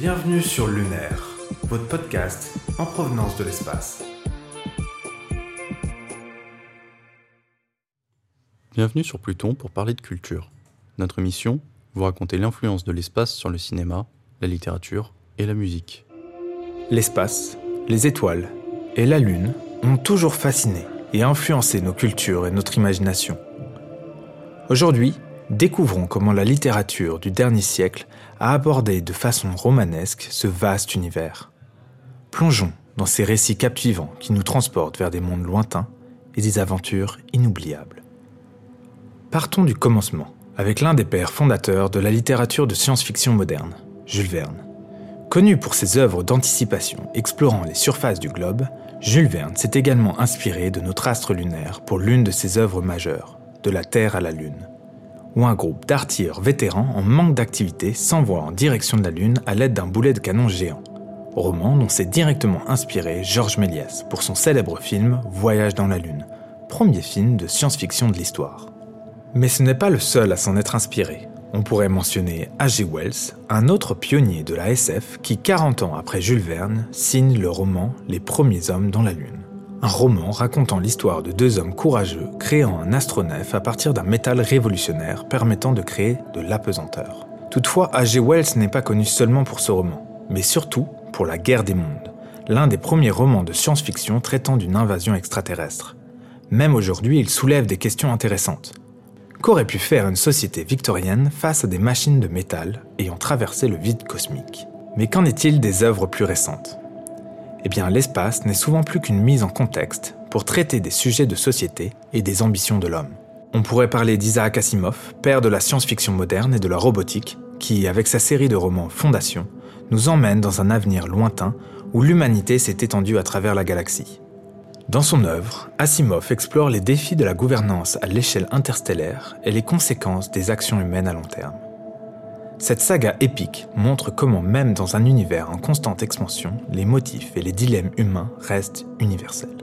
Bienvenue sur Lunaire, votre podcast en provenance de l'espace. Bienvenue sur Pluton pour parler de culture. Notre mission, vous raconter l'influence de l'espace sur le cinéma, la littérature et la musique. L'espace, les étoiles et la Lune ont toujours fasciné et influencé nos cultures et notre imagination. Aujourd'hui, découvrons comment la littérature du dernier siècle a abordé de façon romanesque ce vaste univers. Plongeons dans ces récits captivants qui nous transportent vers des mondes lointains et des aventures inoubliables. Partons du commencement avec l'un des pères fondateurs de la littérature de science-fiction moderne, Jules Verne. Connu pour ses œuvres d'anticipation explorant les surfaces du globe, Jules Verne s'est également inspiré de notre astre lunaire pour l'une de ses œuvres majeures, De la Terre à la Lune, où un groupe d'artilleurs vétérans en manque d'activité s'envoie en direction de la Lune à l'aide d'un boulet de canon géant. Roman dont s'est directement inspiré Georges Méliès pour son célèbre film Voyage dans la Lune, premier film de science-fiction de l'histoire. Mais ce n'est pas le seul à s'en être inspiré. On pourrait mentionner H.G. Wells, un autre pionnier de la SF qui, 40 ans après Jules Verne, signe le roman Les premiers hommes dans la Lune un roman racontant l'histoire de deux hommes courageux créant un astronef à partir d'un métal révolutionnaire permettant de créer de l'apesanteur. Toutefois, H.G. Wells n'est pas connu seulement pour ce roman, mais surtout pour La guerre des mondes, l'un des premiers romans de science-fiction traitant d'une invasion extraterrestre. Même aujourd'hui, il soulève des questions intéressantes. Qu'aurait pu faire une société victorienne face à des machines de métal ayant traversé le vide cosmique? Mais qu'en est-il des œuvres plus récentes? Eh bien l'espace n'est souvent plus qu'une mise en contexte pour traiter des sujets de société et des ambitions de l'homme. On pourrait parler d'Isaac Asimov, père de la science-fiction moderne et de la robotique, qui, avec sa série de romans Fondation, nous emmène dans un avenir lointain où l'humanité s'est étendue à travers la galaxie. Dans son œuvre, Asimov explore les défis de la gouvernance à l'échelle interstellaire et les conséquences des actions humaines à long terme. Cette saga épique montre comment même dans un univers en constante expansion, les motifs et les dilemmes humains restent universels.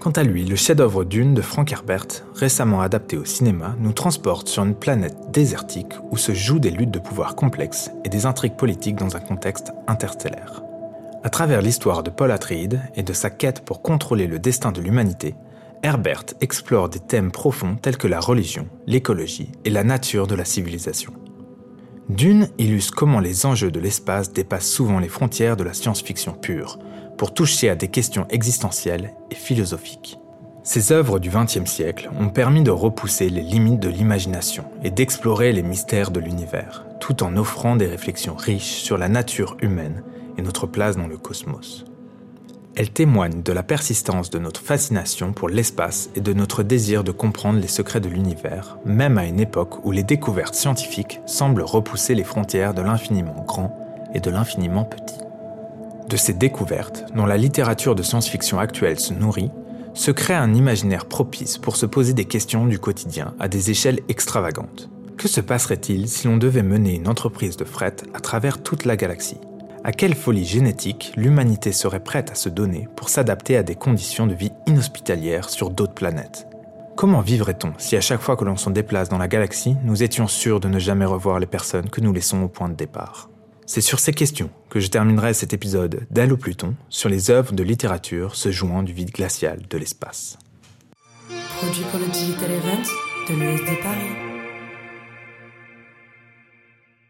Quant à lui, le chef-d'œuvre Dune de Frank Herbert, récemment adapté au cinéma, nous transporte sur une planète désertique où se jouent des luttes de pouvoir complexes et des intrigues politiques dans un contexte interstellaire. À travers l'histoire de Paul Atreides et de sa quête pour contrôler le destin de l'humanité, Herbert explore des thèmes profonds tels que la religion, l'écologie et la nature de la civilisation. Dune illustre comment les enjeux de l'espace dépassent souvent les frontières de la science-fiction pure, pour toucher à des questions existentielles et philosophiques. Ces œuvres du XXe siècle ont permis de repousser les limites de l'imagination et d'explorer les mystères de l'univers, tout en offrant des réflexions riches sur la nature humaine et notre place dans le cosmos. Elle témoigne de la persistance de notre fascination pour l'espace et de notre désir de comprendre les secrets de l'univers, même à une époque où les découvertes scientifiques semblent repousser les frontières de l'infiniment grand et de l'infiniment petit. De ces découvertes, dont la littérature de science-fiction actuelle se nourrit, se crée un imaginaire propice pour se poser des questions du quotidien à des échelles extravagantes. Que se passerait-il si l'on devait mener une entreprise de fret à travers toute la galaxie? À quelle folie génétique l'humanité serait prête à se donner pour s'adapter à des conditions de vie inhospitalières sur d'autres planètes? Comment vivrait-on si à chaque fois que l'on se déplace dans la galaxie, nous étions sûrs de ne jamais revoir les personnes que nous laissons au point de départ? C'est sur ces questions que je terminerai cet épisode au Pluton sur les œuvres de littérature se jouant du vide glacial de l'espace. Produit pour le Digital Event de l'ESD Paris.